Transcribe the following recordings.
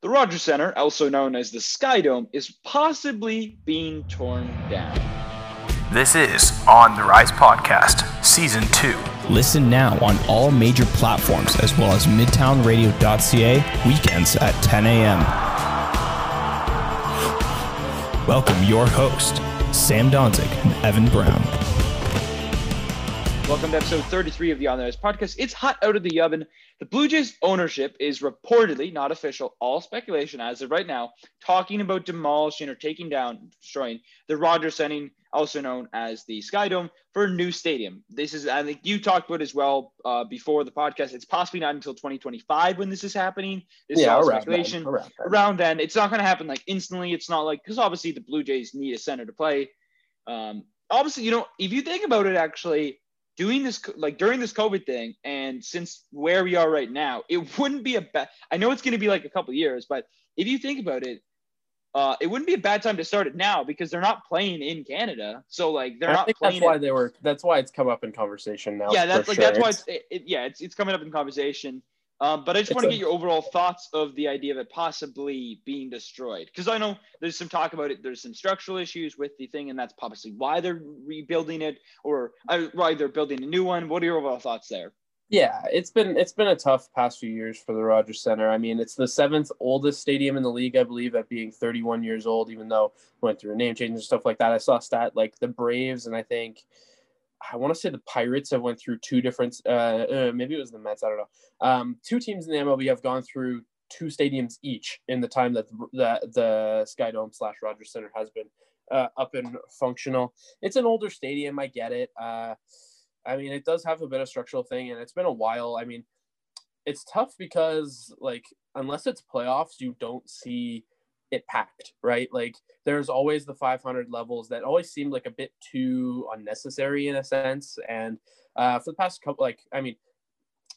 The Rogers Center, also known as the Sky Dome, is possibly being torn down. This is On the Rise Podcast, Season 2. Listen now on all major platforms as well as midtownradio.ca weekends at 10 a.m. Welcome your host, Sam Donzig and Evan Brown. Welcome to episode 33 of the On the Rise podcast. It's hot out of the oven. The Blue Jays ownership is reportedly, not official, all speculation as of right now, talking about demolishing or taking down, destroying the Rogers Center, also known as the Sky Dome, for a new stadium. This is, I think you talked about as well uh, before the podcast. It's possibly not until 2025 when this is happening. This yeah, is all around speculation. Then, around, then. Around then, it's not going to happen like instantly. It's not like because obviously the Blue Jays need a center to play. Um, obviously, you know, if you think about it, actually doing this like during this COVID thing, and since where we are right now, it wouldn't be a bad. I know it's going to be like a couple years, but if you think about it, uh, it wouldn't be a bad time to start it now because they're not playing in Canada. So like they're I not playing. that's why it- they were. That's why it's come up in conversation now. yeah, that's like sure. that's why it's it, it- yeah it's it's coming up in conversation. Um, but I just want to get your overall thoughts of the idea of it possibly being destroyed because I know there's some talk about it. There's some structural issues with the thing, and that's possibly why they're rebuilding it or uh, why they're building a new one. What are your overall thoughts there? Yeah, it's been it's been a tough past few years for the Rogers Center. I mean, it's the seventh oldest stadium in the league, I believe, at being 31 years old. Even though it went through a name change and stuff like that, I saw a stat like the Braves and I think I want to say the Pirates have went through two different. Uh, uh, maybe it was the Mets. I don't know. Um, two teams in the MLB have gone through two stadiums each in the time that the the Sky Dome slash Rogers Center has been uh, up and functional. It's an older stadium. I get it. Uh, I mean, it does have a bit of structural thing, and it's been a while. I mean, it's tough because like unless it's playoffs, you don't see it packed, right? Like there's always the 500 levels that always seemed like a bit too unnecessary in a sense. And uh, for the past couple, like I mean,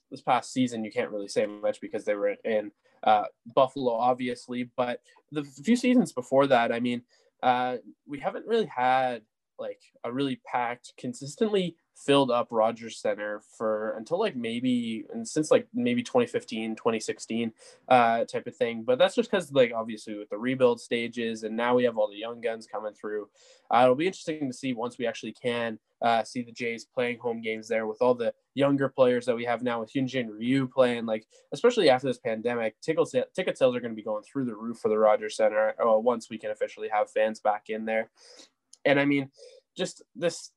this past season you can't really say much because they were in uh, Buffalo, obviously, but the few seasons before that, I mean, uh, we haven't really had like a really packed, consistently filled up Rogers Center for until like maybe and since like maybe 2015, 2016 uh, type of thing. But that's just because like obviously with the rebuild stages and now we have all the young guns coming through. Uh, it'll be interesting to see once we actually can uh, see the Jays playing home games there with all the younger players that we have now with Hyunjin Ryu playing like especially after this pandemic ticket, sa- ticket sales are going to be going through the roof for the Rogers Center uh, once we can officially have fans back in there. And I mean, just this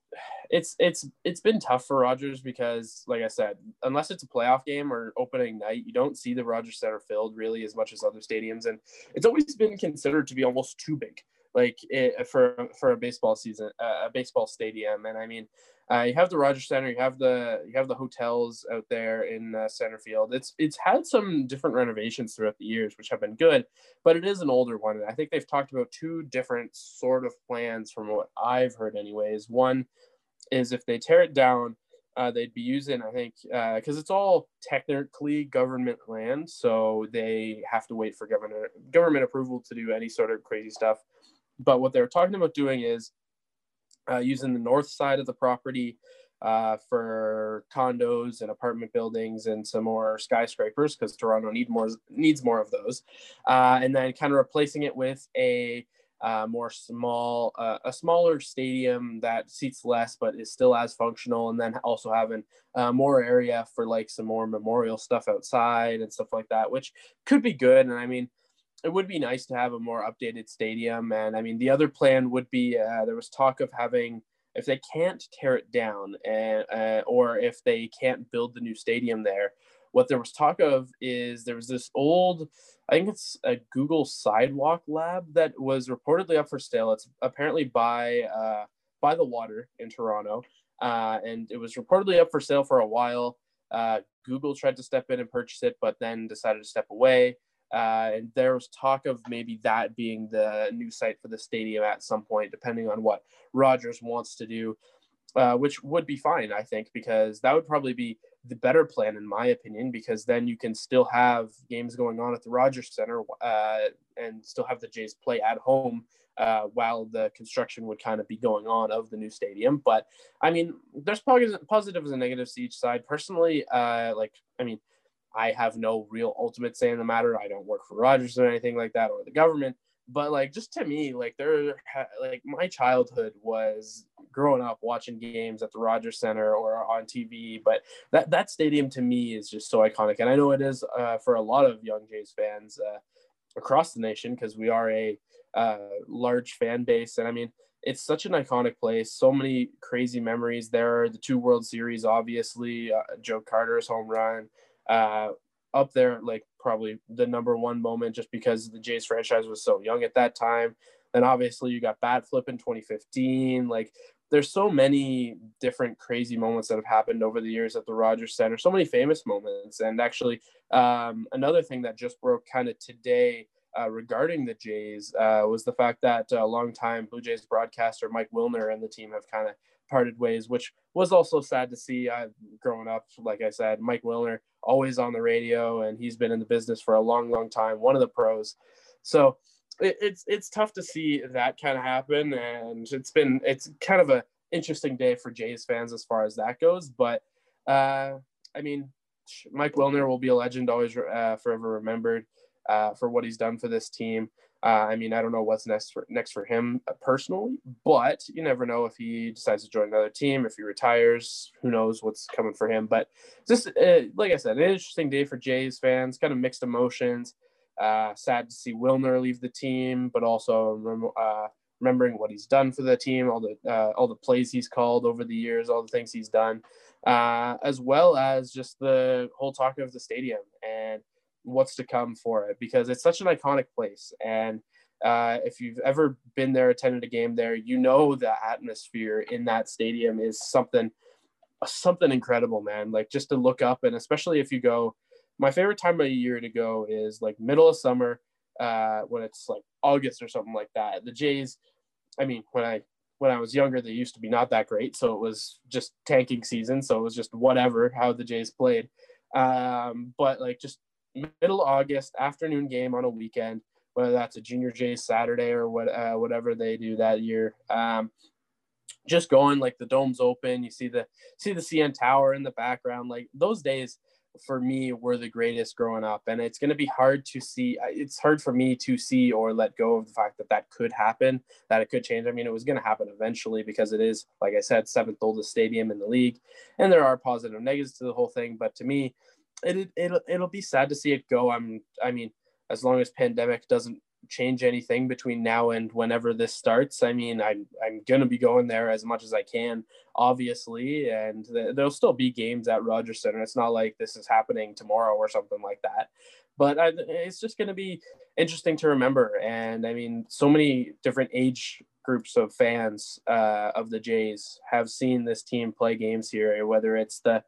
it's it's it's been tough for Rogers because like I said, unless it's a playoff game or opening night, you don't see the Rogers Center filled really as much as other stadiums. And it's always been considered to be almost too big like it, for for a baseball season a baseball stadium. And I mean uh, you have the Rogers Center you have the you have the hotels out there in uh, center field it's it's had some different renovations throughout the years which have been good but it is an older one and I think they've talked about two different sort of plans from what I've heard anyways one is if they tear it down, uh, they'd be using, I think, because it's all technically government land, so they have to wait for government government approval to do any sort of crazy stuff. But what they're talking about doing is uh, using the north side of the property uh, for condos and apartment buildings and some more skyscrapers because Toronto need more needs more of those, uh, and then kind of replacing it with a uh, more small, uh, a smaller stadium that seats less but is still as functional, and then also having uh, more area for like some more memorial stuff outside and stuff like that, which could be good. And I mean, it would be nice to have a more updated stadium. And I mean, the other plan would be uh, there was talk of having if they can't tear it down and uh, or if they can't build the new stadium there what there was talk of is there was this old i think it's a google sidewalk lab that was reportedly up for sale it's apparently by uh, by the water in toronto uh, and it was reportedly up for sale for a while uh, google tried to step in and purchase it but then decided to step away uh, and there was talk of maybe that being the new site for the stadium at some point, depending on what Rogers wants to do, uh, which would be fine, I think, because that would probably be the better plan, in my opinion, because then you can still have games going on at the Rogers Center uh, and still have the Jays play at home uh, while the construction would kind of be going on of the new stadium. But I mean, there's positives and negatives to each side. Personally, uh, like, I mean, I have no real ultimate say in the matter. I don't work for Rogers or anything like that or the government. But like just to me, like there, like my childhood was growing up watching games at the Rogers Center or on TV. But that that stadium to me is just so iconic, and I know it is uh, for a lot of young Jays fans uh, across the nation because we are a uh, large fan base. And I mean, it's such an iconic place. So many crazy memories there. The two World Series, obviously, uh, Joe Carter's home run, uh, up there, like probably the number one moment, just because the Jays franchise was so young at that time. Then obviously you got bat flip in 2015. Like there's so many different crazy moments that have happened over the years at the Rogers Center. So many famous moments. And actually, um, another thing that just broke kind of today uh, regarding the Jays uh, was the fact that a uh, longtime Blue Jays broadcaster Mike Wilner and the team have kind of parted ways, which was also sad to see. I, growing up, like I said, Mike Wilner always on the radio, and he's been in the business for a long, long time. One of the pros, so it, it's it's tough to see that kind of happen, and it's been it's kind of a interesting day for Jays fans as far as that goes. But uh, I mean, Mike Wilner will be a legend, always uh, forever remembered uh, for what he's done for this team. Uh, I mean, I don't know what's next for next for him personally, but you never know if he decides to join another team, if he retires. Who knows what's coming for him? But just uh, like I said, an interesting day for Jays fans. Kind of mixed emotions. Uh, sad to see Wilner leave the team, but also uh, remembering what he's done for the team, all the uh, all the plays he's called over the years, all the things he's done, uh, as well as just the whole talk of the stadium and what's to come for it because it's such an iconic place. And uh, if you've ever been there, attended a game there, you know the atmosphere in that stadium is something something incredible, man. Like just to look up, and especially if you go, my favorite time of year to go is like middle of summer uh, when it's like August or something like that. The Jays, I mean, when I when I was younger, they used to be not that great, so it was just tanking season, so it was just whatever how the Jays played. Um, but like just middle August afternoon game on a weekend, whether that's a Junior Jays Saturday or what uh, whatever they do that year. Um, just going like the dome's open, you see the see the CN Tower in the background. Like those days for me were the greatest growing up, and it's going to be hard to see. It's hard for me to see or let go of the fact that that could happen, that it could change. I mean, it was going to happen eventually because it is, like I said, seventh oldest stadium in the league, and there are positive negatives to the whole thing. But to me, it it'll it'll be sad to see it go. I'm I mean, as long as pandemic doesn't change anything between now and whenever this starts. I mean, I'm I'm gonna be going there as much as I can, obviously, and th- there'll still be games at Rogers Center. It's not like this is happening tomorrow or something like that. But I, it's just going to be interesting to remember. And I mean, so many different age groups of fans uh, of the Jays have seen this team play games here, whether it's the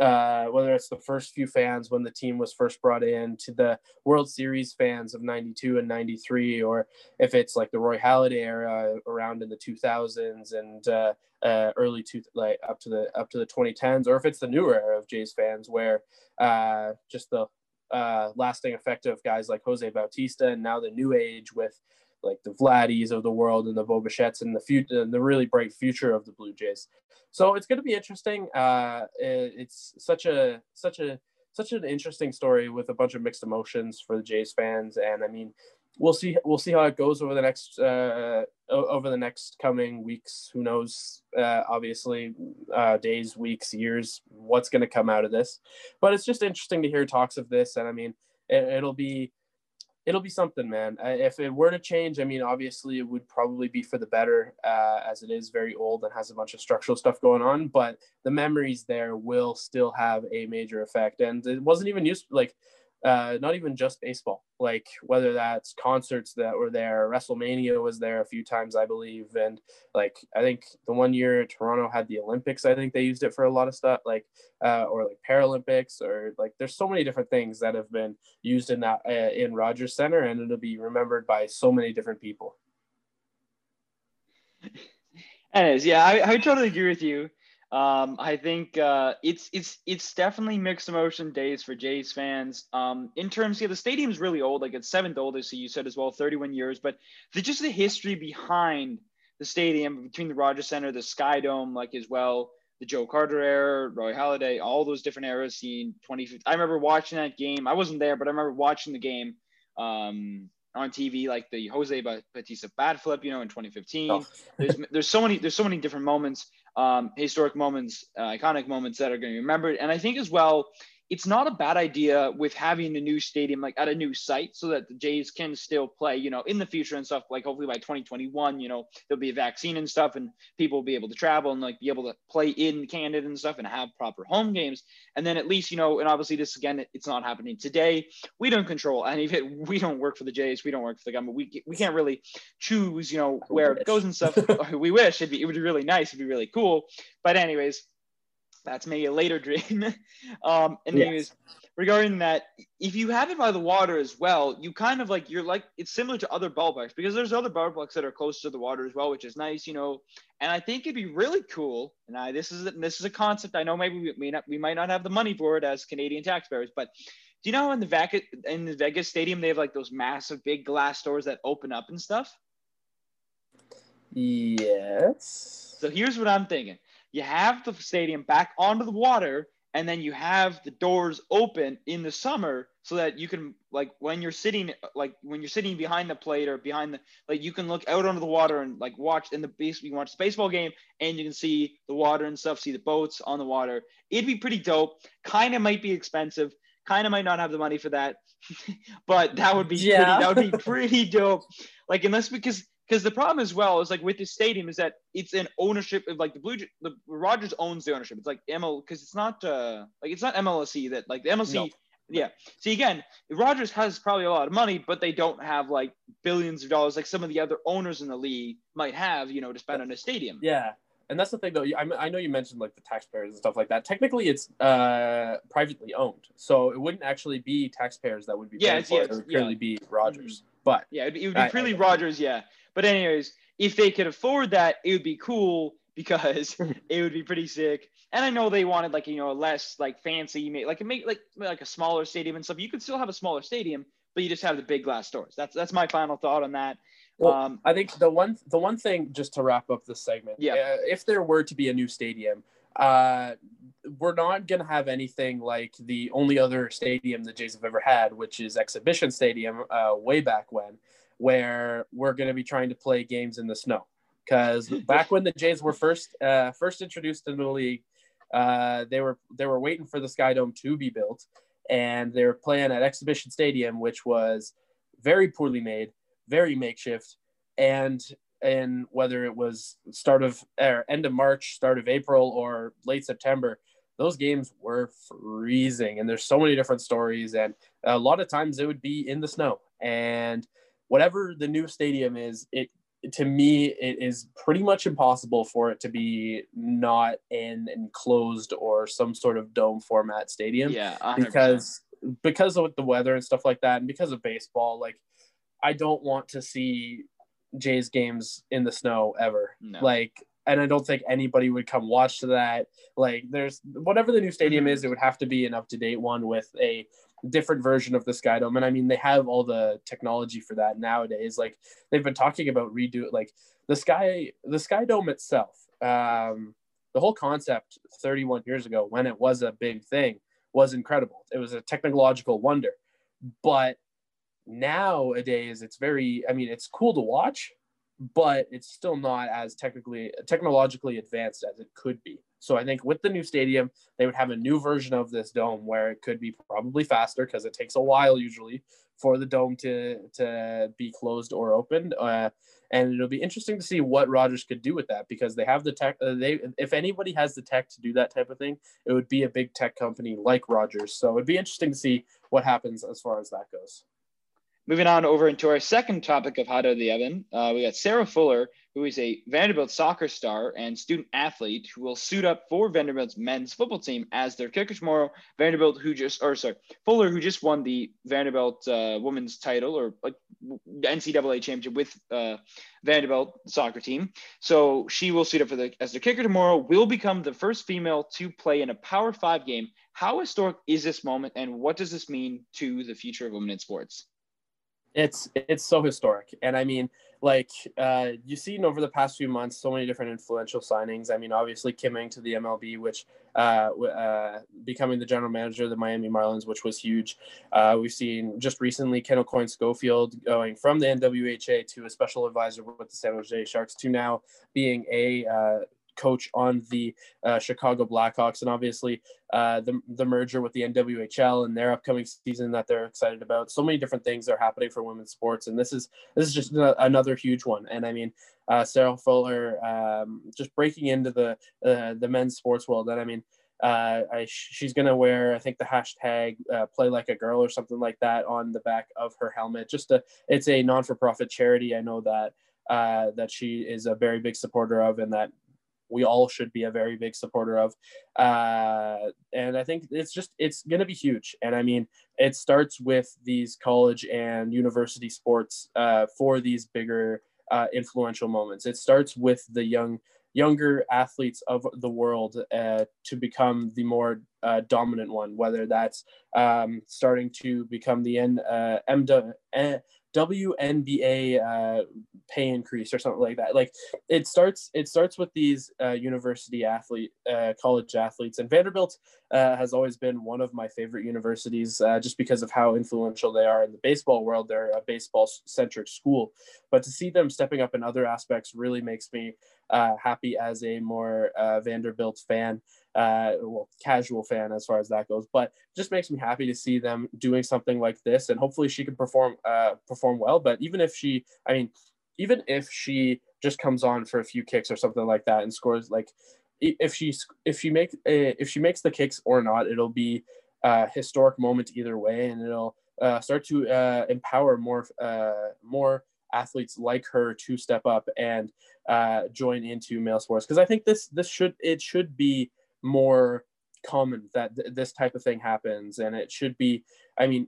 uh, whether it's the first few fans when the team was first brought in to the World Series fans of 92 and 93, or if it's like the Roy Halladay era around in the 2000s and uh, uh, early two, like up to the up to the 2010s, or if it's the newer era of Jays fans where uh, just the uh, lasting effect of guys like Jose Bautista and now the new age with like the Vladdies of the world and the Bo and the future the really bright future of the Blue Jays. So it's going to be interesting. Uh, it's such a such a such an interesting story with a bunch of mixed emotions for the Jays fans, and I mean, we'll see we'll see how it goes over the next uh, over the next coming weeks. Who knows? Uh, obviously, uh, days, weeks, years. What's going to come out of this? But it's just interesting to hear talks of this, and I mean, it, it'll be it'll be something, man. If it were to change, I mean, obviously it would probably be for the better, uh, as it is very old and has a bunch of structural stuff going on. But the memories there will still have a major effect, and it wasn't even used like uh, not even just baseball, like whether that's concerts that were there, WrestleMania was there a few times, I believe. And like, I think the one year Toronto had the Olympics, I think they used it for a lot of stuff, like, uh, or like Paralympics, or like, there's so many different things that have been used in that, uh, in Rogers Center, and it'll be remembered by so many different people. Anyways, yeah, I, I totally agree with you. Um, I think uh, it's it's it's definitely mixed emotion days for Jays fans. Um, in terms, yeah, the stadium's really old, like it's seventh oldest, so you said as well, 31 years. But the, just the history behind the stadium between the Rogers Center, the Sky Dome, like as well. the Joe Carter era, Roy Halladay, all those different eras. Seen 2015. I remember watching that game. I wasn't there, but I remember watching the game um, on TV, like the Jose Bautista bat flip, you know, in 2015. Oh. there's there's so many there's so many different moments, um, historic moments, uh, iconic moments that are going to be remembered. And I think as well, it's not a bad idea with having a new stadium like at a new site so that the Jays can still play, you know, in the future and stuff. Like hopefully by 2021, you know, there'll be a vaccine and stuff, and people will be able to travel and like be able to play in Canada and stuff and have proper home games. And then at least, you know, and obviously this again, it's not happening today. We don't control any of it. We don't work for the Jays. We don't work for the government. We we can't really choose, you know, where it goes and stuff. we wish it'd be it would be really nice. It'd be really cool. But anyways, that's maybe a later dream. um, and anyways, regarding that, if you have it by the water as well, you kind of like you're like it's similar to other ballparks because there's other ballparks that are close to the water as well, which is nice, you know. And I think it'd be really cool. And I this is this is a concept I know maybe we may not we might not have the money for it as Canadian taxpayers, but do you know in the Vegas in the Vegas stadium they have like those massive big glass doors that open up and stuff? Yes. So here's what I'm thinking you have the stadium back onto the water and then you have the doors open in the summer so that you can like when you're sitting like when you're sitting behind the plate or behind the like you can look out onto the water and like watch in the base you watch the baseball game and you can see the water and stuff see the boats on the water. It'd be pretty dope. Kind of might be expensive. Kind of might not have the money for that. But that would be yeah. pretty that would be pretty dope. Like unless because because the problem as well is like with the stadium is that it's an ownership of like the Blue the Rogers owns the ownership. It's like ML because it's not uh like it's not MLSE that like the MLC. No. Yeah. See again, Rogers has probably a lot of money, but they don't have like billions of dollars like some of the other owners in the league might have, you know, to spend on a stadium. Yeah. And that's the thing, though. I, I know you mentioned like the taxpayers and stuff like that. Technically, it's uh, privately owned, so it wouldn't actually be taxpayers that would be. Yeah, it's, yeah, it it would purely yeah. be Rogers. Mm-hmm. But yeah, it would be, it would be purely Rogers. Yeah, but anyways, if they could afford that, it would be cool because it would be pretty sick. And I know they wanted like you know a less like fancy, like make like like a smaller stadium and stuff. You could still have a smaller stadium, but you just have the big glass doors. That's that's my final thought on that. Well, um, I think the one the one thing just to wrap up this segment, yeah, uh, if there were to be a new stadium, uh, we're not gonna have anything like the only other stadium the Jays have ever had, which is Exhibition Stadium, uh, way back when where we're going to be trying to play games in the snow. Because back when the Jays were first uh, first introduced into the league, uh, they were they were waiting for the Sky Dome to be built, and they were playing at Exhibition Stadium, which was very poorly made, very makeshift, and and whether it was start of or end of March, start of April, or late September, those games were freezing. And there's so many different stories, and a lot of times it would be in the snow. And whatever the new stadium is, it to me it is pretty much impossible for it to be not an enclosed or some sort of dome format stadium. Yeah, 100%. because because of the weather and stuff like that, and because of baseball, like I don't want to see Jays games in the snow ever. No. Like and I don't think anybody would come watch to that. Like, there's whatever the new stadium mm-hmm. is, it would have to be an up to date one with a different version of the Sky Dome. And I mean, they have all the technology for that nowadays. Like they've been talking about redo like the Sky the Sky Dome itself. Um, the whole concept 31 years ago when it was a big thing was incredible. It was a technological wonder. But nowadays it's very I mean, it's cool to watch, but it's still not as technically technologically advanced as it could be. So I think with the new stadium, they would have a new version of this dome where it could be probably faster because it takes a while usually for the dome to to be closed or opened. Uh, and it'll be interesting to see what Rogers could do with that because they have the tech. Uh, they if anybody has the tech to do that type of thing, it would be a big tech company like Rogers. So it'd be interesting to see what happens as far as that goes. Moving on over into our second topic of Hot of the Oven, uh, we got Sarah Fuller, who is a Vanderbilt soccer star and student athlete who will suit up for Vanderbilt's men's football team as their kicker tomorrow. Vanderbilt, who just, or sorry, Fuller, who just won the Vanderbilt uh, women's title or NCAA championship with uh, Vanderbilt soccer team. So she will suit up for the as their kicker tomorrow. Will become the first female to play in a Power Five game. How historic is this moment, and what does this mean to the future of women in sports? It's it's so historic, and I mean, like uh, you've seen over the past few months, so many different influential signings. I mean, obviously Kim Ng to the MLB, which uh, uh, becoming the general manager of the Miami Marlins, which was huge. Uh, we've seen just recently Kendall Coyne Schofield going from the NWHA to a special advisor with the San Jose Sharks to now being a uh, coach on the uh, Chicago Blackhawks, and obviously uh, the the merger with the NWHL and their upcoming season that they're excited about. So many different things are happening for women's sports, and this is this is just another huge one. And I mean, uh, Sarah Fuller um, just breaking into the uh, the men's sports world. And I mean. Uh, I, she's gonna wear, I think, the hashtag uh, "Play Like a Girl" or something like that on the back of her helmet. Just a, it's a non-for-profit charity. I know that uh, that she is a very big supporter of, and that we all should be a very big supporter of. Uh, and I think it's just, it's going to be huge. And I mean, it starts with these college and university sports uh, for these bigger uh, influential moments. It starts with the young, younger athletes of the world uh, to become the more uh, dominant one, whether that's um, starting to become the N, uh, MW, WNBA uh, pay increase or something like that. Like it starts, it starts with these uh, university athlete, uh, college athletes, and Vanderbilt uh, has always been one of my favorite universities, uh, just because of how influential they are in the baseball world. They're a baseball centric school, but to see them stepping up in other aspects really makes me uh, happy as a more Vanderbilt fan uh, well, casual fan as far as that goes. But just makes me happy to see them doing something like this, and hopefully she can perform uh, perform well. But even if she, I mean, even if she just comes on for a few kicks or something like that and scores like if she if she make uh, if she makes the kicks or not it'll be a historic moment either way and it'll uh, start to uh, empower more uh, more athletes like her to step up and uh, join into male sports. Because I think this this should it should be more common that th- this type of thing happens. And it should be i mean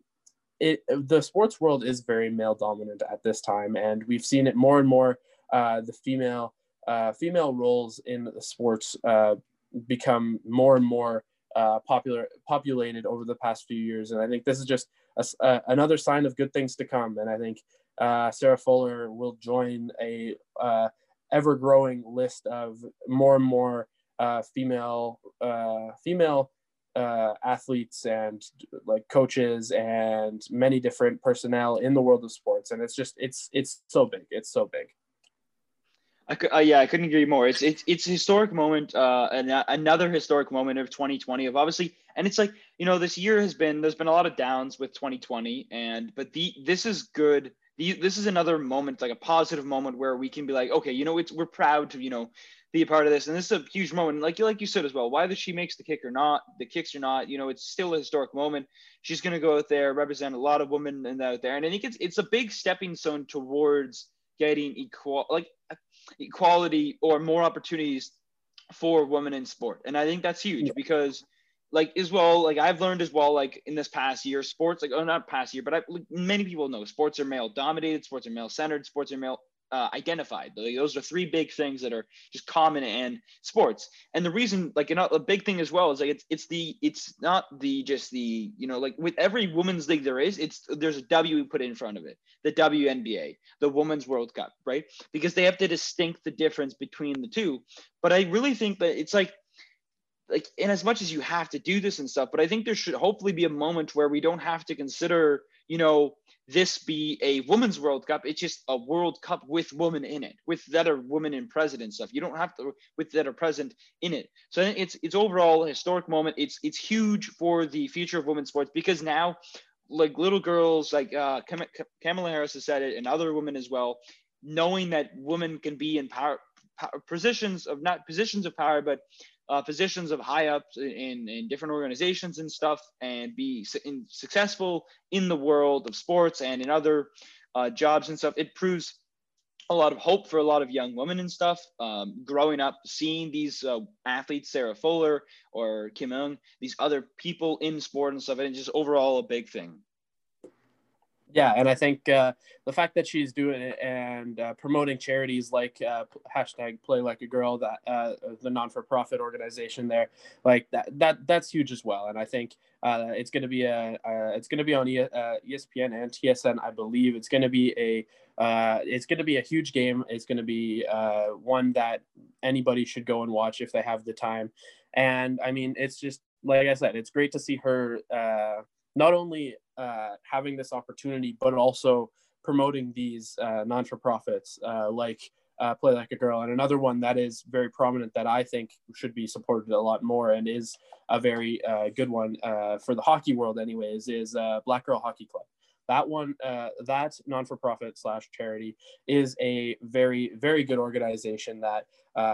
it the sports world is very male dominant at this time and we've seen it more and more uh, the female uh, female roles in the sports uh, become more and more uh, popular populated over the past few years. And i think this is just a, a, another sign of good things to come. And i think uh, sarah fuller will join a uh, ever growing list of more and more uh, female uh, female uh, athletes and like coaches and many different personnel in the world of sports, and it's just it's it's so big. It's so big. I could, uh, yeah, I couldn't agree more. It's it's it's a historic moment, and another historic moment of 2020 of obviously, and it's like you know this year has been there's been a lot of downs with 2020, and but the this is good. This is another moment, like a positive moment where we can be like, okay, you know, it's we're proud to you know be a part of this. And this is a huge moment. Like you like you said as well, whether she makes the kick or not, the kicks or not, you know, it's still a historic moment. She's gonna go out there, represent a lot of women and out there. And I think it's it's a big stepping stone towards getting equal like equality or more opportunities for women in sport. And I think that's huge yeah. because like as well, like I've learned as well, like in this past year, sports, like oh not past year, but I, like, many people know sports are male dominated, sports are male centered, sports are male uh, identified. Those are three big things that are just common in sports. And the reason, like, you know, a big thing as well is like it's it's the it's not the just the you know like with every women's league there is, it's there's a W put in front of it, the WNBA, the Women's World Cup, right? Because they have to distinct the difference between the two. But I really think that it's like like in as much as you have to do this and stuff but i think there should hopefully be a moment where we don't have to consider you know this be a women's World Cup. It's just a World Cup with women in it, with that are women in president stuff. You don't have to with that are present in it. So it's it's overall a historic moment. It's it's huge for the future of women's sports because now, like little girls, like uh, Cam- Kamala Harris has said it, and other women as well, knowing that women can be in power, power positions of not positions of power, but uh, positions of high ups in, in different organizations and stuff and be su- in, successful in the world of sports and in other uh, jobs and stuff. It proves a lot of hope for a lot of young women and stuff. Um, growing up, seeing these uh, athletes, Sarah Fuller or Kim Ng, these other people in sport and stuff, and just overall a big thing. Yeah, and I think uh, the fact that she's doing it and uh, promoting charities like uh, hashtag Play Like a Girl, that uh, the non-for-profit organization there, like that that that's huge as well. And I think uh, it's going to be a uh, it's going to be on e- ESPN and TSN, I believe. It's going to be a it's going to be a huge game. It's going to be one that anybody should go and watch if they have the time. And I mean, it's just like I said, it's great to see her not only uh, having this opportunity, but also promoting these uh, non for profits uh, like uh, Play Like a Girl. And another one that is very prominent that I think should be supported a lot more and is a very uh, good one uh, for the hockey world, anyways, is Black Girl Hockey Club. That one, that non for profit slash charity is a very, very good organization that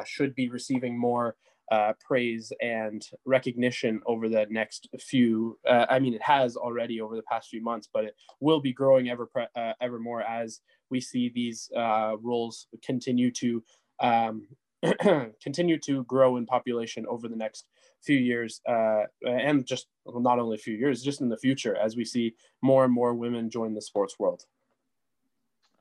should be receiving more uh, praise and recognition over the next few. Uh, I mean, it has already over the past few months, but it will be growing ever uh, ever more as we see these uh, roles continue to um, continue to grow in population over the next few years, uh, and just well, not only a few years, just in the future as we see more and more women join the sports world.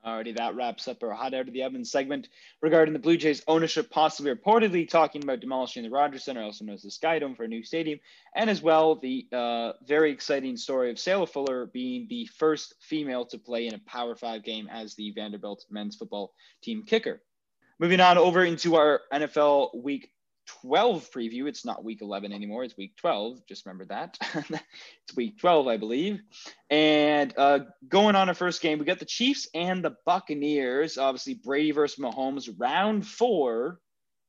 Alrighty, that wraps up our hot out of the oven segment regarding the Blue Jays ownership possibly reportedly talking about demolishing the Rogers Center, also known as the Skydome, for a new stadium, and as well the uh, very exciting story of Sarah Fuller being the first female to play in a Power Five game as the Vanderbilt men's football team kicker. Moving on over into our NFL Week 12 preview. It's not week 11 anymore. It's week 12. Just remember that. it's week 12, I believe. And uh, going on our first game, we got the Chiefs and the Buccaneers. Obviously, Brady versus Mahomes, round four.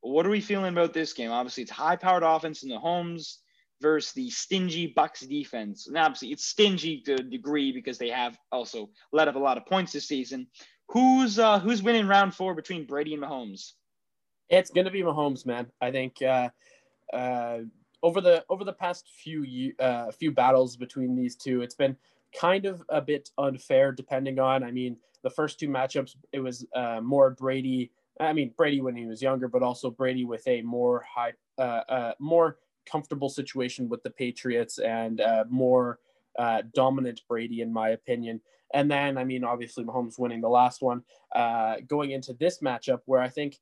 What are we feeling about this game? Obviously, it's high powered offense in the homes versus the stingy Bucs defense. And obviously, it's stingy to a degree because they have also let up a lot of points this season. Who's uh, who's winning round four between Brady and Mahomes? It's going to be Mahomes, man. I think uh, uh, over the over the past few uh, few battles between these two, it's been kind of a bit unfair. Depending on, I mean, the first two matchups, it was uh, more Brady. I mean, Brady when he was younger, but also Brady with a more high, uh, uh, more comfortable situation with the Patriots and uh, more uh, dominant Brady, in my opinion. And then, I mean, obviously Mahomes winning the last one, uh, going into this matchup where I think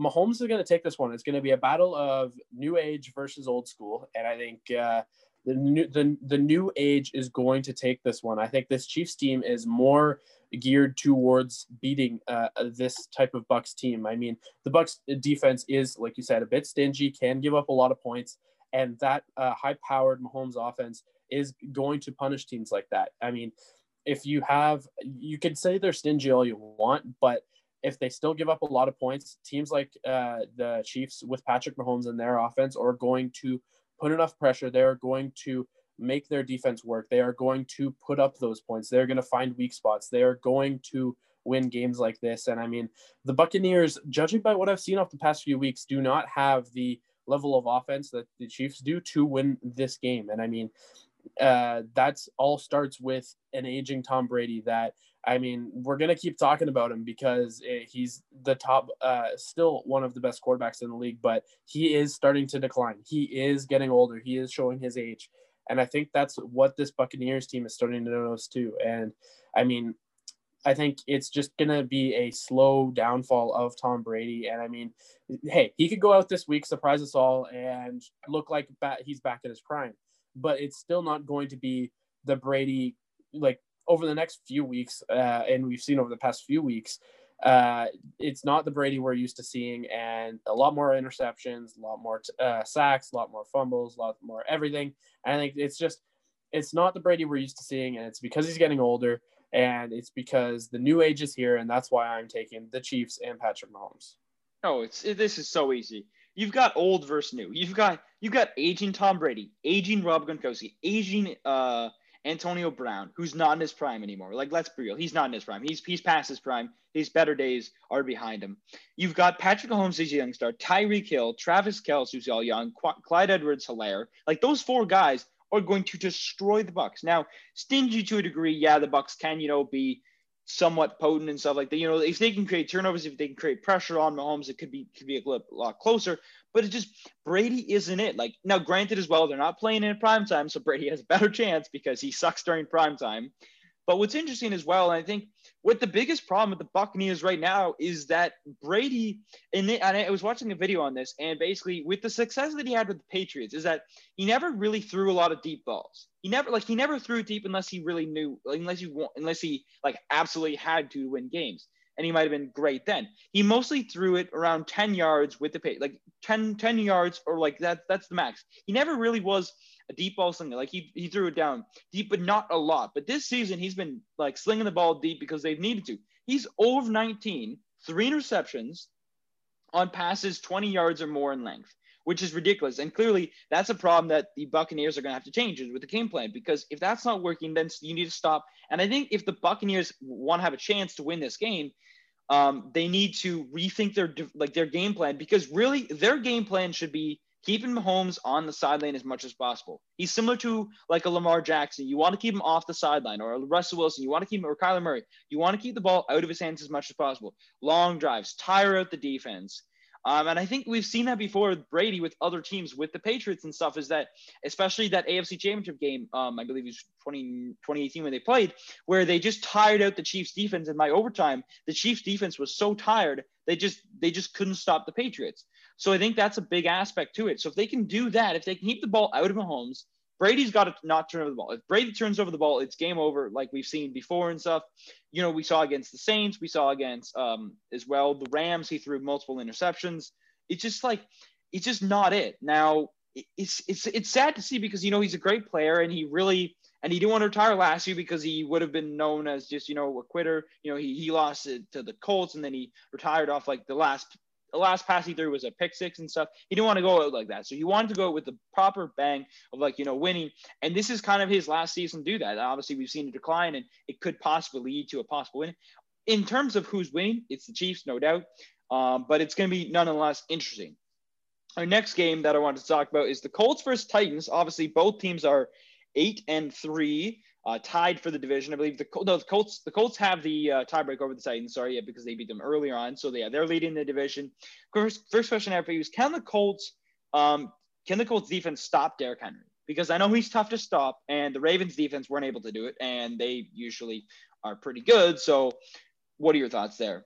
Mahomes is going to take this one. It's going to be a battle of new age versus old school, and I think uh, the new the, the new age is going to take this one. I think this Chiefs team is more geared towards beating uh, this type of Bucs team. I mean, the Bucs defense is, like you said, a bit stingy, can give up a lot of points, and that uh, high-powered Mahomes offense is going to punish teams like that. I mean, if you have, you can say they're stingy all you want, but if they still give up a lot of points, teams like uh, the Chiefs with Patrick Mahomes in their offense are going to put enough pressure. They're going to make their defense work. They are going to put up those points. They're going to find weak spots. They are going to win games like this. And I mean, the Buccaneers, judging by what I've seen off the past few weeks, do not have the level of offense that the Chiefs do to win this game. And I mean, uh, that's all starts with an aging Tom Brady that I mean, we're going to keep talking about him because it, he's the top, uh, still one of the best quarterbacks in the league, but he is starting to decline. He is getting older. He is showing his age. And I think that's what this Buccaneers team is starting to notice too. And I mean, I think it's just going to be a slow downfall of Tom Brady. And I mean, hey, he could go out this week, surprise us all, and look like bat- he's back in his prime. But it's still not going to be the Brady like over the next few weeks, uh, and we've seen over the past few weeks, uh, it's not the Brady we're used to seeing, and a lot more interceptions, a lot more uh, sacks, a lot more fumbles, a lot more everything. And I think it's just, it's not the Brady we're used to seeing, and it's because he's getting older, and it's because the new age is here, and that's why I'm taking the Chiefs and Patrick Mahomes. Oh, it's it, this is so easy. You've got old versus new. You've got you've got aging Tom Brady, aging Rob Gronkowski, aging uh Antonio Brown, who's not in his prime anymore. Like, let's be real, he's not in his prime. He's he's past his prime. His better days are behind him. You've got Patrick Mahomes, he's a young star, Tyreek Hill, Travis Kelce, who's all young, Qu- Clyde Edwards-Helaire. Like those four guys are going to destroy the Bucs. Now, stingy to a degree, yeah, the Bucs can, you know, be somewhat potent and stuff like that. You know, if they can create turnovers, if they can create pressure on Mahomes, it could be could be a lot closer. But it just Brady isn't it. Like now, granted as well, they're not playing in prime time, so Brady has a better chance because he sucks during prime time. But what's interesting as well, and I think what the biggest problem with the Buccaneers right now is that Brady, and, the, and I was watching a video on this, and basically with the success that he had with the Patriots, is that he never really threw a lot of deep balls. He never like he never threw deep unless he really knew, unless he unless he like absolutely had to win games and he might have been great then. He mostly threw it around 10 yards with the pace, like 10, 10 yards or like that. That's the max. He never really was a deep ball slinger. Like he, he threw it down deep, but not a lot. But this season, he's been like slinging the ball deep because they've needed to. He's over 19, three interceptions on passes 20 yards or more in length which is ridiculous. And clearly, that's a problem that the Buccaneers are going to have to change with the game plan because if that's not working, then you need to stop. And I think if the Buccaneers want to have a chance to win this game, um, they need to rethink their like their game plan because really their game plan should be keeping Mahomes on the sideline as much as possible. He's similar to like a Lamar Jackson. You want to keep him off the sideline, or a Russell Wilson. You want to keep him, or Kyler Murray. You want to keep the ball out of his hands as much as possible. Long drives, tire out the defense. Um, and I think we've seen that before with Brady with other teams, with the Patriots and stuff, is that especially that AFC Championship game, um, I believe it was 20, 2018 when they played, where they just tired out the Chiefs defense in my overtime. The Chiefs defense was so tired, they just they just couldn't stop the Patriots. So I think that's a big aspect to it. So if they can do that, if they can keep the ball out of Mahomes, Brady's got to not turn over the ball. If Brady turns over the ball, it's game over, like we've seen before and stuff. You know, we saw against the Saints, we saw against um, as well the Rams. He threw multiple interceptions. It's just like it's just not it. Now it's it's it's sad to see because you know he's a great player and he really and he didn't want to retire last year because he would have been known as just you know a quitter. You know, he he lost it to the Colts and then he retired off like the last the last pass he threw was a pick six and stuff. He didn't want to go out like that. So he wanted to go with the proper bang of like, you know, winning. And this is kind of his last season do that. Obviously, we've seen a decline and it could possibly lead to a possible win. In terms of who's winning, it's the Chiefs, no doubt. Um, but it's going to be nonetheless interesting. Our next game that I wanted to talk about is the Colts versus Titans. Obviously, both teams are eight and three uh, tied for the division. I believe the, no, the Colts the Colts have the uh, tiebreak over the Titans. Sorry, yeah, because they beat them earlier on. So yeah, they're leading the division. First, first question I have for you is: Can the Colts um, can the Colts defense stop Derrick Henry? Because I know he's tough to stop, and the Ravens defense weren't able to do it, and they usually are pretty good. So, what are your thoughts there?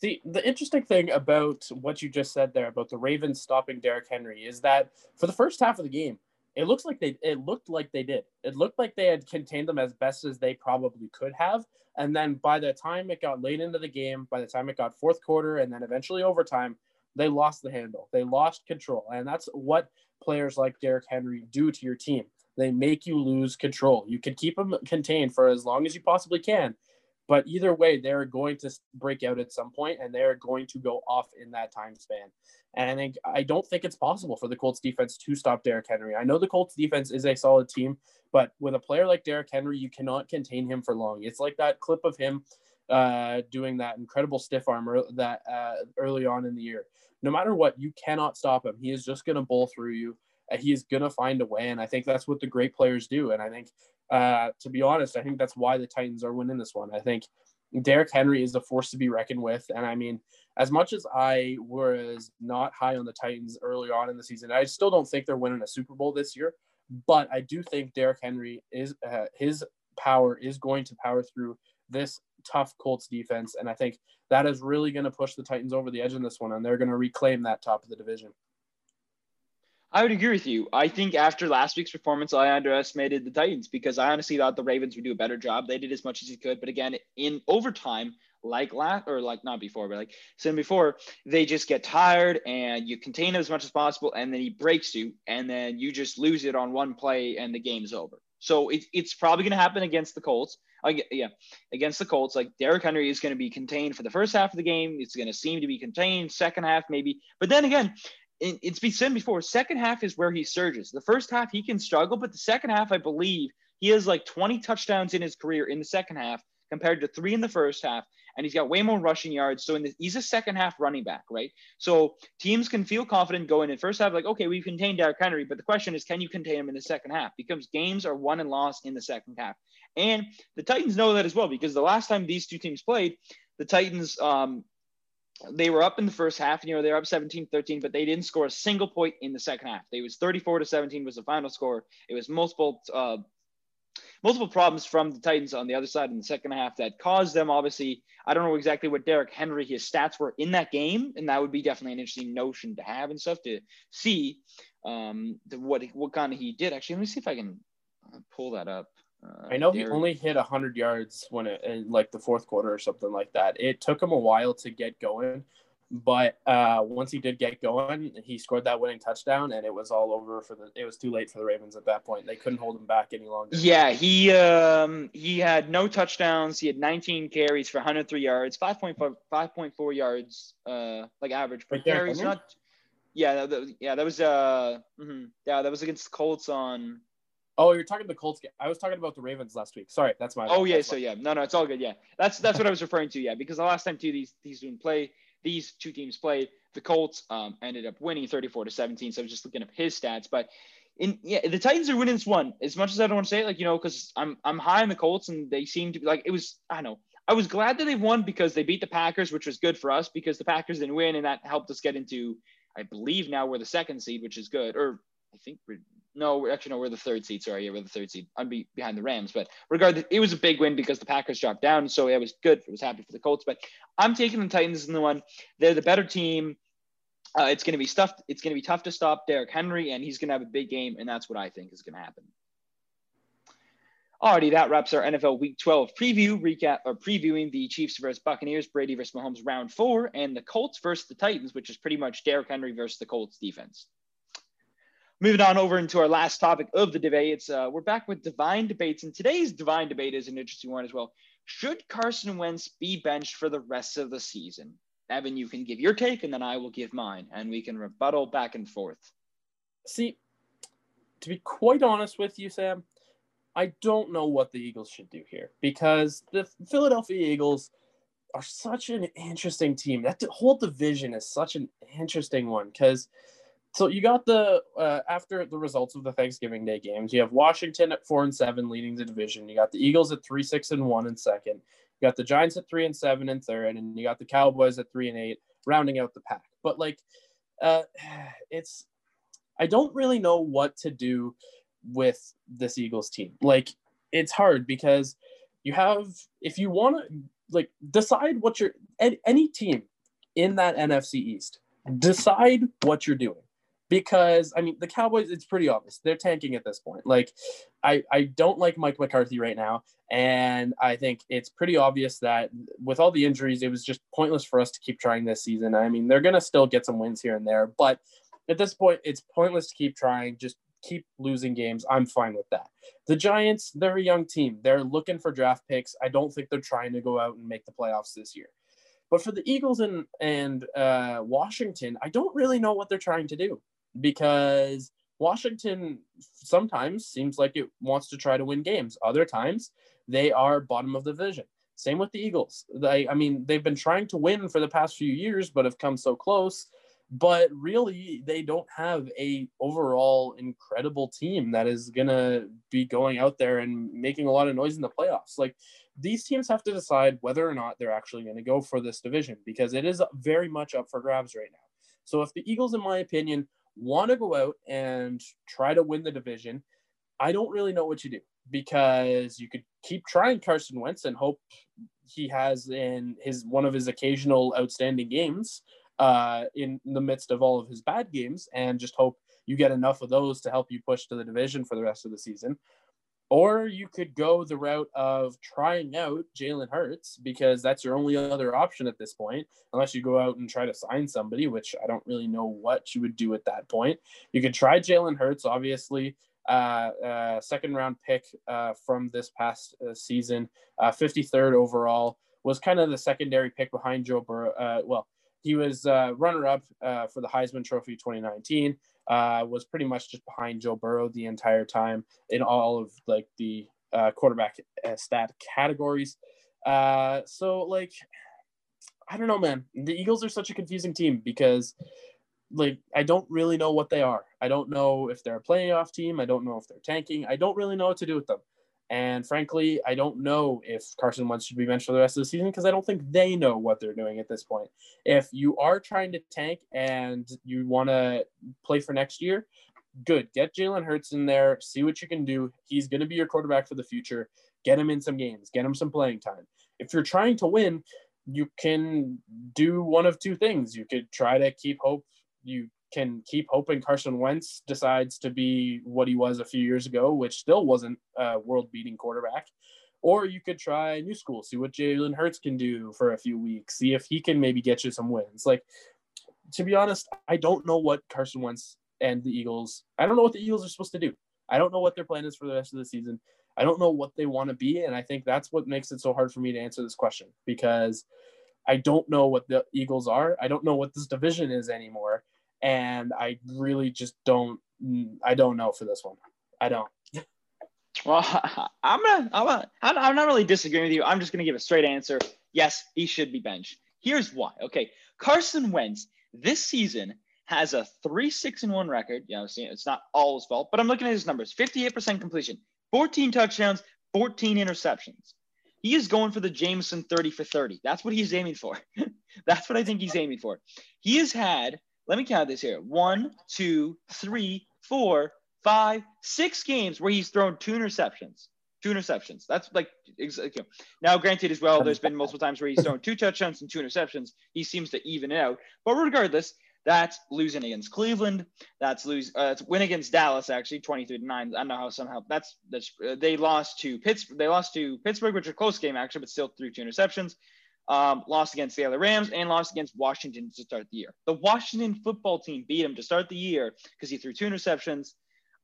See, the interesting thing about what you just said there about the Ravens stopping Derrick Henry is that for the first half of the game, it looks like they it looked like they did. It looked like they had contained them as best as they probably could have. And then by the time it got late into the game, by the time it got fourth quarter and then eventually overtime, they lost the handle. They lost control. And that's what players like Derrick Henry do to your team. They make you lose control. You can keep them contained for as long as you possibly can, but either way, they're going to break out at some point and they're going to go off in that time span. And I I don't think it's possible for the Colts defense to stop Derrick Henry. I know the Colts defense is a solid team, but with a player like Derrick Henry, you cannot contain him for long. It's like that clip of him uh, doing that incredible stiff arm that uh, early on in the year. No matter what, you cannot stop him. He is just going to bowl through you. He is going to find a way, and I think that's what the great players do. And I think uh, to be honest, I think that's why the Titans are winning this one. I think Derrick Henry is a force to be reckoned with. And I mean, as much as I was not high on the Titans early on in the season, I still don't think they're winning a Super Bowl this year. But I do think Derrick Henry is uh, his power is going to power through this tough Colts defense, and I think that is really going to push the Titans over the edge in this one, and they're going to reclaim that top of the division. I would agree with you. I think after last week's performance, I underestimated the Titans because I honestly thought the Ravens would do a better job. They did as much as they could, but again, in overtime, like last or like not before, but like said before, they just get tired and you contain him as much as possible, and then he breaks you, and then you just lose it on one play, and the game's over. So it, it's probably going to happen against the Colts. Uh, yeah, against the Colts, like Derrick Henry is going to be contained for the first half of the game. It's going to seem to be contained. Second half, maybe, but then again, it's been said before. Second half is where he surges. The first half he can struggle, but the second half, I believe, he has like 20 touchdowns in his career in the second half compared to three in the first half, and he's got way more rushing yards. So in the, he's a second half running back, right? So teams can feel confident going in first half, like okay, we've contained Derrick Henry, but the question is, can you contain him in the second half? Because games are won and lost in the second half, and the Titans know that as well because the last time these two teams played, the Titans um, they were up in the first half, you know, they were up 17 13, but they didn't score a single point in the second half. It was 34 to 17 was the final score. It was multiple, uh, multiple problems from the Titans on the other side in the second half that caused them. Obviously, I don't know exactly what Derrick Henry his stats were in that game, and that would be definitely an interesting notion to have and stuff to see um, the, what what kind of he did. Actually, let me see if I can uh, pull that up. Uh, I know he only hit 100 yards when it in like the fourth quarter or something like that. It took him a while to get going, but uh, once he did get going, he scored that winning touchdown, and it was all over for the. It was too late for the Ravens at that point. They couldn't hold him back any longer. Yeah, he um, he had no touchdowns. He had 19 carries for 103 yards, 5.5 5.4 yards, uh, like average per carry. Not. Yeah, that, yeah, that was uh, mm-hmm. yeah, that was against the Colts on. Oh, you're talking the Colts. game. I was talking about the Ravens last week. Sorry, that's my. Oh yeah, so yeah, no, no, it's all good. Yeah, that's that's what I was referring to. Yeah, because the last time two these these didn't play, these two teams played. The Colts um, ended up winning 34 to 17. So I was just looking up his stats, but in yeah, the Titans are winning this one. As much as I don't want to say it, like you know, because I'm I'm high on the Colts and they seem to be like it was. I don't know. I was glad that they won because they beat the Packers, which was good for us because the Packers didn't win, and that helped us get into, I believe now we're the second seed, which is good. Or I think we're no, actually no, we're the third seed. Sorry, yeah, we're the third seed. I'm be, behind the Rams, but regardless, it was a big win because the Packers dropped down, so it was good. It was happy for the Colts, but I'm taking the Titans in the one. They're the better team. Uh, it's going to be stuffed. It's going to be tough to stop Derrick Henry, and he's going to have a big game, and that's what I think is going to happen. Alrighty, that wraps our NFL Week 12 preview recap or previewing the Chiefs versus Buccaneers, Brady versus Mahomes round four, and the Colts versus the Titans, which is pretty much Derrick Henry versus the Colts defense. Moving on over into our last topic of the debate, it's uh, we're back with divine debates, and today's divine debate is an interesting one as well. Should Carson Wentz be benched for the rest of the season? Evan, you can give your take, and then I will give mine, and we can rebuttal back and forth. See, to be quite honest with you, Sam, I don't know what the Eagles should do here because the Philadelphia Eagles are such an interesting team. That whole division is such an interesting one because so you got the uh, after the results of the Thanksgiving Day games, you have Washington at four and seven, leading the division. You got the Eagles at three, six, and one in second. You got the Giants at three and seven in third, and you got the Cowboys at three and eight, rounding out the pack. But like, uh, it's I don't really know what to do with this Eagles team. Like, it's hard because you have if you want to like decide what you're any team in that NFC East decide what you're doing because I mean the Cowboys it's pretty obvious they're tanking at this point. Like I I don't like Mike McCarthy right now and I think it's pretty obvious that with all the injuries it was just pointless for us to keep trying this season. I mean they're going to still get some wins here and there, but at this point it's pointless to keep trying. Just keep losing games. I'm fine with that. The Giants, they're a young team. They're looking for draft picks. I don't think they're trying to go out and make the playoffs this year. But for the Eagles and and uh, Washington, I don't really know what they're trying to do because Washington sometimes seems like it wants to try to win games. Other times they are bottom of the division. Same with the Eagles. They, I mean, they've been trying to win for the past few years, but have come so close. But really, they don't have a overall incredible team that is gonna be going out there and making a lot of noise in the playoffs. Like these teams have to decide whether or not they're actually going to go for this division because it is very much up for grabs right now. So if the Eagles, in my opinion, want to go out and try to win the division, I don't really know what you do because you could keep trying Carson Wentz and hope he has in his one of his occasional outstanding games uh, in the midst of all of his bad games and just hope you get enough of those to help you push to the division for the rest of the season. Or you could go the route of trying out Jalen Hurts because that's your only other option at this point, unless you go out and try to sign somebody, which I don't really know what you would do at that point. You could try Jalen Hurts, obviously, uh, uh, second round pick uh, from this past uh, season, 53rd uh, overall, was kind of the secondary pick behind Joe Burrow. Uh, well, he was runner up for the Heisman Trophy 2019 uh, was pretty much just behind Joe Burrow the entire time in all of like the uh, quarterback uh, stat categories. Uh, so like, I don't know, man. The Eagles are such a confusing team because like I don't really know what they are. I don't know if they're a playoff team. I don't know if they're tanking. I don't really know what to do with them. And frankly, I don't know if Carson Wentz should be benched for the rest of the season because I don't think they know what they're doing at this point. If you are trying to tank and you want to play for next year, good. Get Jalen Hurts in there, see what you can do. He's going to be your quarterback for the future. Get him in some games, get him some playing time. If you're trying to win, you can do one of two things. You could try to keep hope. You can keep hoping Carson Wentz decides to be what he was a few years ago, which still wasn't a world beating quarterback. Or you could try new school, see what Jalen Hurts can do for a few weeks, see if he can maybe get you some wins. Like, to be honest, I don't know what Carson Wentz and the Eagles, I don't know what the Eagles are supposed to do. I don't know what their plan is for the rest of the season. I don't know what they want to be. And I think that's what makes it so hard for me to answer this question because I don't know what the Eagles are. I don't know what this division is anymore. And I really just don't, I don't know for this one. I don't. Well, I'm gonna, I'm gonna, I'm not really disagreeing with you. I'm just gonna give a straight answer. Yes, he should be benched. Here's why. Okay, Carson Wentz this season has a three six and one record. You know, it's not all his fault, but I'm looking at his numbers: 58% completion, 14 touchdowns, 14 interceptions. He is going for the Jameson 30 for 30. That's what he's aiming for. That's what I think he's aiming for. He has had, let me count this here: one, two, three, four, five, six games where he's thrown two interceptions. Two interceptions. That's like exactly. Now, granted, as well, there's been multiple times where he's thrown two touchdowns and two interceptions. He seems to even it out. But regardless, that's losing against Cleveland. That's lose. Uh, it's win against Dallas actually, twenty three to nine. I don't know how somehow that's that's uh, they lost to Pittsburgh. They lost to Pittsburgh, which was a close game actually, but still threw two interceptions. Um, lost against the LA Rams and lost against Washington to start the year. The Washington football team beat him to start the year because he threw two interceptions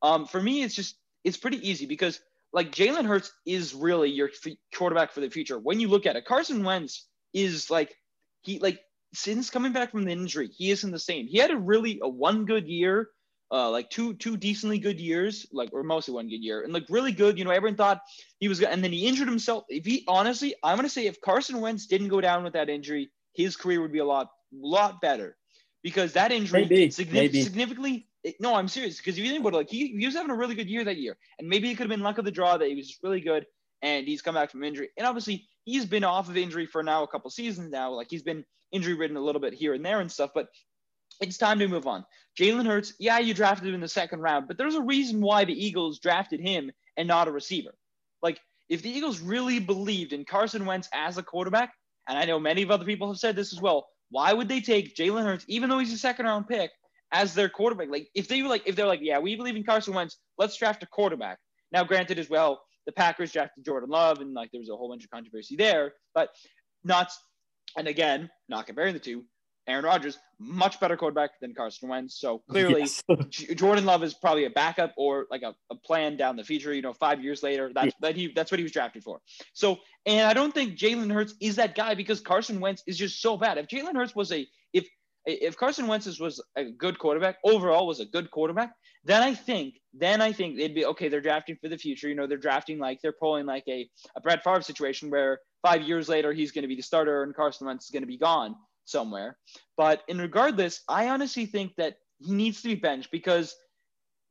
um, for me, it's just it's pretty easy because like Jalen Hurts is really your f- quarterback for the future. When you look at it, Carson Wentz is like he like since coming back from the injury, he isn't the same. He had a really a one good year, uh, like two two decently good years, like or mostly one good year, and like really good. You know, everyone thought he was, and then he injured himself. If he honestly, I'm gonna say if Carson Wentz didn't go down with that injury, his career would be a lot lot better because that injury maybe, significantly, maybe. significantly no, I'm serious because if you think about it, like he, he was having a really good year that year, and maybe it could have been luck of the draw that he was just really good, and he's come back from injury, and obviously he's been off of injury for now a couple seasons now, like he's been injury ridden a little bit here and there and stuff, but it's time to move on. Jalen Hurts, yeah, you drafted him in the second round, but there's a reason why the Eagles drafted him and not a receiver. Like if the Eagles really believed in Carson Wentz as a quarterback, and I know many of other people have said this as well, why would they take Jalen Hurts, even though he's a second round pick? as their quarterback. Like if they were like if they're like, yeah, we believe in Carson Wentz, let's draft a quarterback. Now, granted, as well, the Packers drafted Jordan Love, and like there was a whole bunch of controversy there, but not. And again, not comparing the two. Aaron Rodgers, much better quarterback than Carson Wentz. So clearly, yes. Jordan Love is probably a backup or like a, a, plan down the future. You know, five years later, that's that he that's what he was drafted for. So, and I don't think Jalen Hurts is that guy because Carson Wentz is just so bad. If Jalen Hurts was a if if Carson Wentz was a good quarterback, overall was a good quarterback, then I think, then I think they'd be okay. They're drafting for the future. You know, they're drafting like they're pulling like a, a Brett Favre situation where five years later he's going to be the starter and Carson Wentz is going to be gone somewhere. But in regardless, I honestly think that he needs to be benched because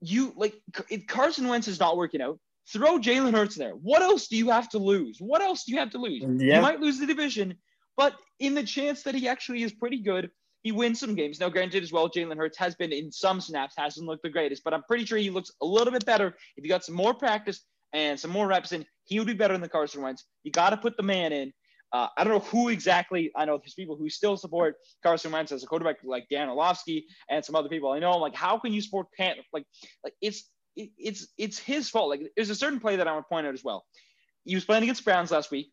you like if Carson Wentz is not working out. Throw Jalen Hurts there. What else do you have to lose? What else do you have to lose? Yeah. You might lose the division, but in the chance that he actually is pretty good, he wins some games. Now, granted, as well, Jalen Hurts has been in some snaps, hasn't looked the greatest, but I'm pretty sure he looks a little bit better if he got some more practice and some more reps in. He would be better than the Carson Wentz. You got to put the man in. Uh, I don't know who exactly. I know there's people who still support Carson Wentz as a quarterback, like Dan Orlovsky and some other people. I know. I'm like, how can you support Pant? Like, like it's it, it's it's his fault. Like, there's a certain play that I want to point out as well. He was playing against Browns last week.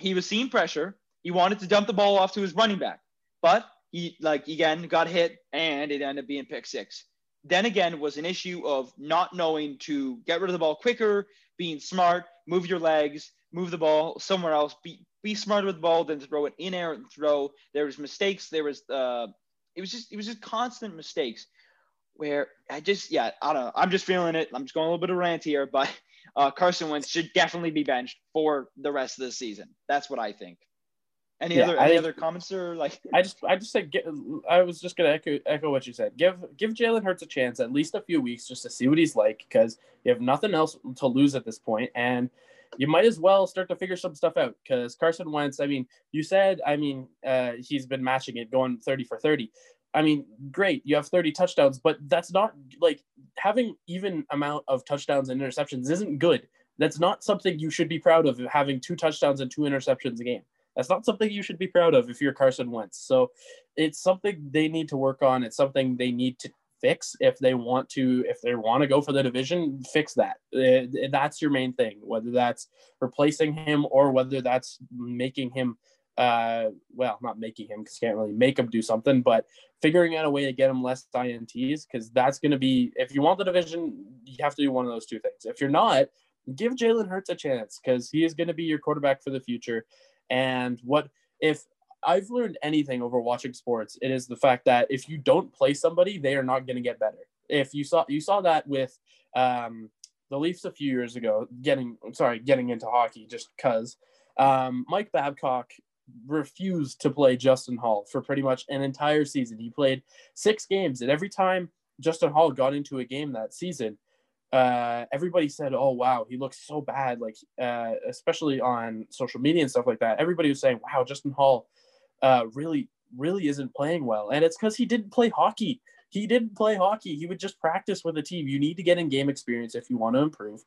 He was seeing pressure. He wanted to dump the ball off to his running back, but he like again got hit and it ended up being pick six. Then again was an issue of not knowing to get rid of the ball quicker, being smart, move your legs, move the ball somewhere else, be be smarter with the ball than throw it in air and throw. There was mistakes. There was uh, it was just it was just constant mistakes where I just yeah I don't know I'm just feeling it. I'm just going a little bit of rant here, but uh, Carson Wentz should definitely be benched for the rest of the season. That's what I think. Any yeah, other any other comments or like? I just I just said I was just gonna echo echo what you said. Give give Jalen Hurts a chance at least a few weeks just to see what he's like because you have nothing else to lose at this point and you might as well start to figure some stuff out because Carson Wentz. I mean, you said I mean uh, he's been matching it going thirty for thirty. I mean, great, you have 30 touchdowns, but that's not like having even amount of touchdowns and interceptions isn't good. That's not something you should be proud of having two touchdowns and two interceptions a game. That's not something you should be proud of if you're Carson Wentz. So it's something they need to work on. It's something they need to fix if they want to if they want to go for the division fix that. Uh, that's your main thing whether that's replacing him or whether that's making him uh well not making him because you can't really make him do something but figuring out a way to get him less ints because that's going to be if you want the division you have to do one of those two things. If you're not give jalen hurts a chance because he is going to be your quarterback for the future. And what if I've learned anything over watching sports, it is the fact that if you don't play somebody, they are not going to get better. If you saw you saw that with um, the Leafs a few years ago, getting sorry, getting into hockey just because um, Mike Babcock refused to play Justin Holl for pretty much an entire season. He played six games, and every time Justin Holl got into a game that season, uh, everybody said, "Oh wow, he looks so bad." Like, uh, especially on social media and stuff like that. Everybody was saying, "Wow, Justin Holl uh, really, really isn't playing well," and it's because he didn't play hockey. He didn't play hockey. He would just practice with a team. You need to get in game experience if you want to improve,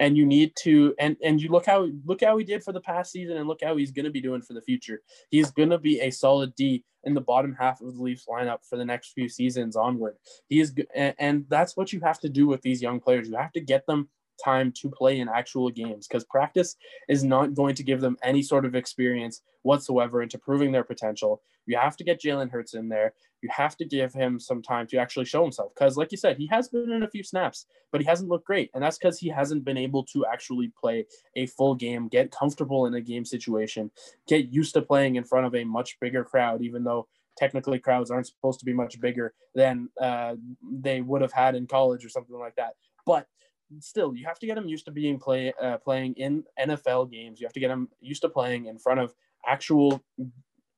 and you need to. And and you look how look how he did for the past season, and look how he's going to be doing for the future. He's going to be a solid D in the bottom half of the Leafs lineup for the next few seasons onward. He is, and, and that's what you have to do with these young players. You have to get them time to play in actual games because practice is not going to give them any sort of experience whatsoever into proving their potential. You have to get Jalen Hurts in there. You have to give him some time to actually show himself because, like you said, he has been in a few snaps, but he hasn't looked great. And that's because he hasn't been able to actually play a full game, get comfortable in a game situation, get used to playing in front of a much bigger crowd, even though technically crowds aren't supposed to be much bigger than uh, they would have had in college or something like that. But still you have to get him used to being play uh, playing in NFL games. You have to get him used to playing in front of actual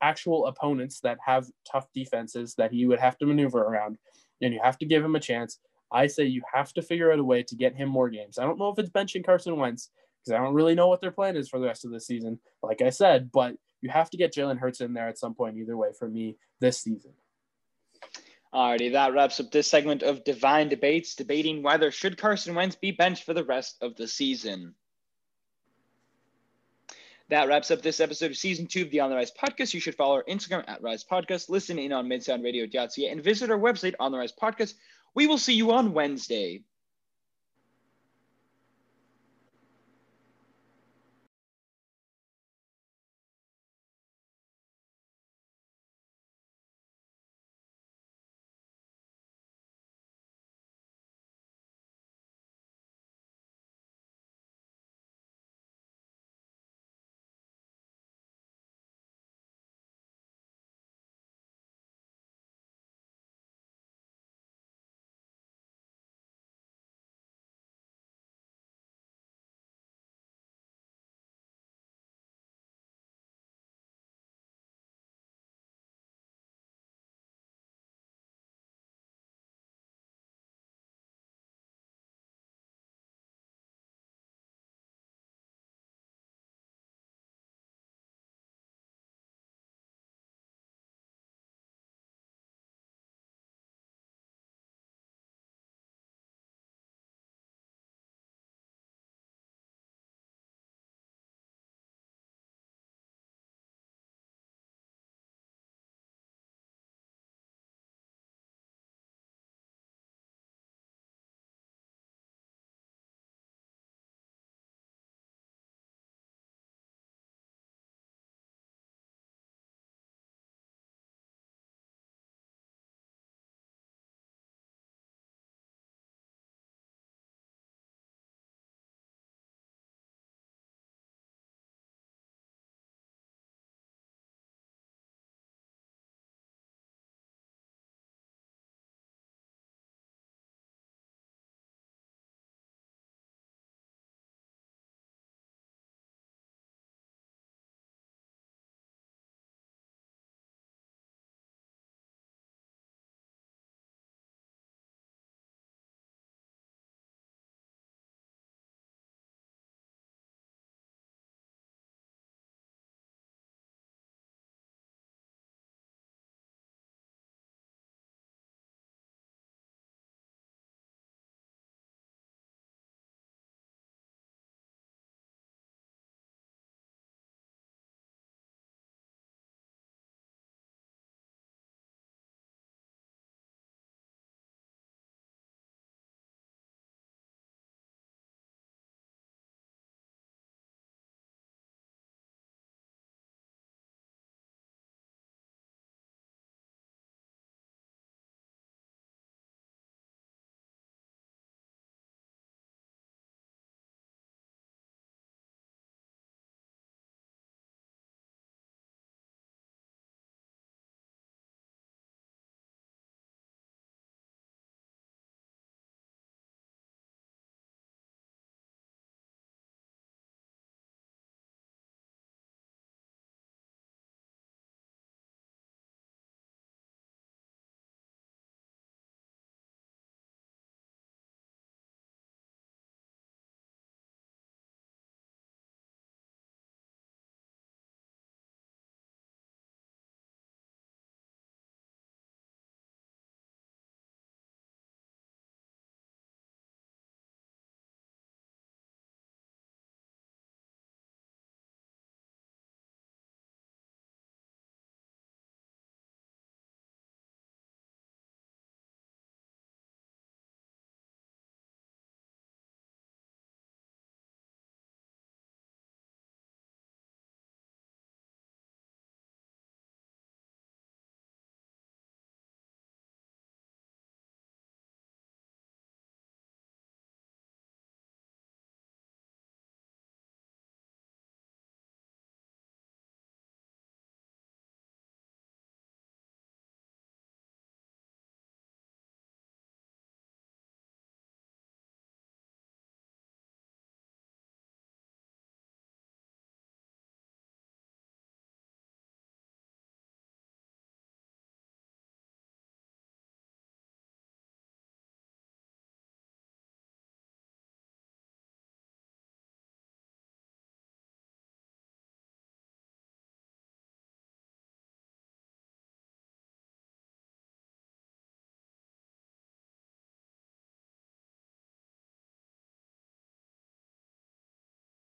actual opponents that have tough defenses that he would have to maneuver around, and you have to give him a chance. I say you have to figure out a way to get him more games. I don't know if it's benching Carson Wentz because I don't really know what their plan is for the rest of the season. Like I said, but you have to get Jalen Hurts in there at some point either way for me this season. Alrighty, that wraps up this segment of Divine Debates, debating whether should Carson Wentz be benched for the rest of the season. That wraps up this episode of season two of the On the Rise podcast. You should follow our Instagram at Rise Podcast, listen in on midsoundradio.ca, and visit our website on the Rise Podcast. We will see you on Wednesday.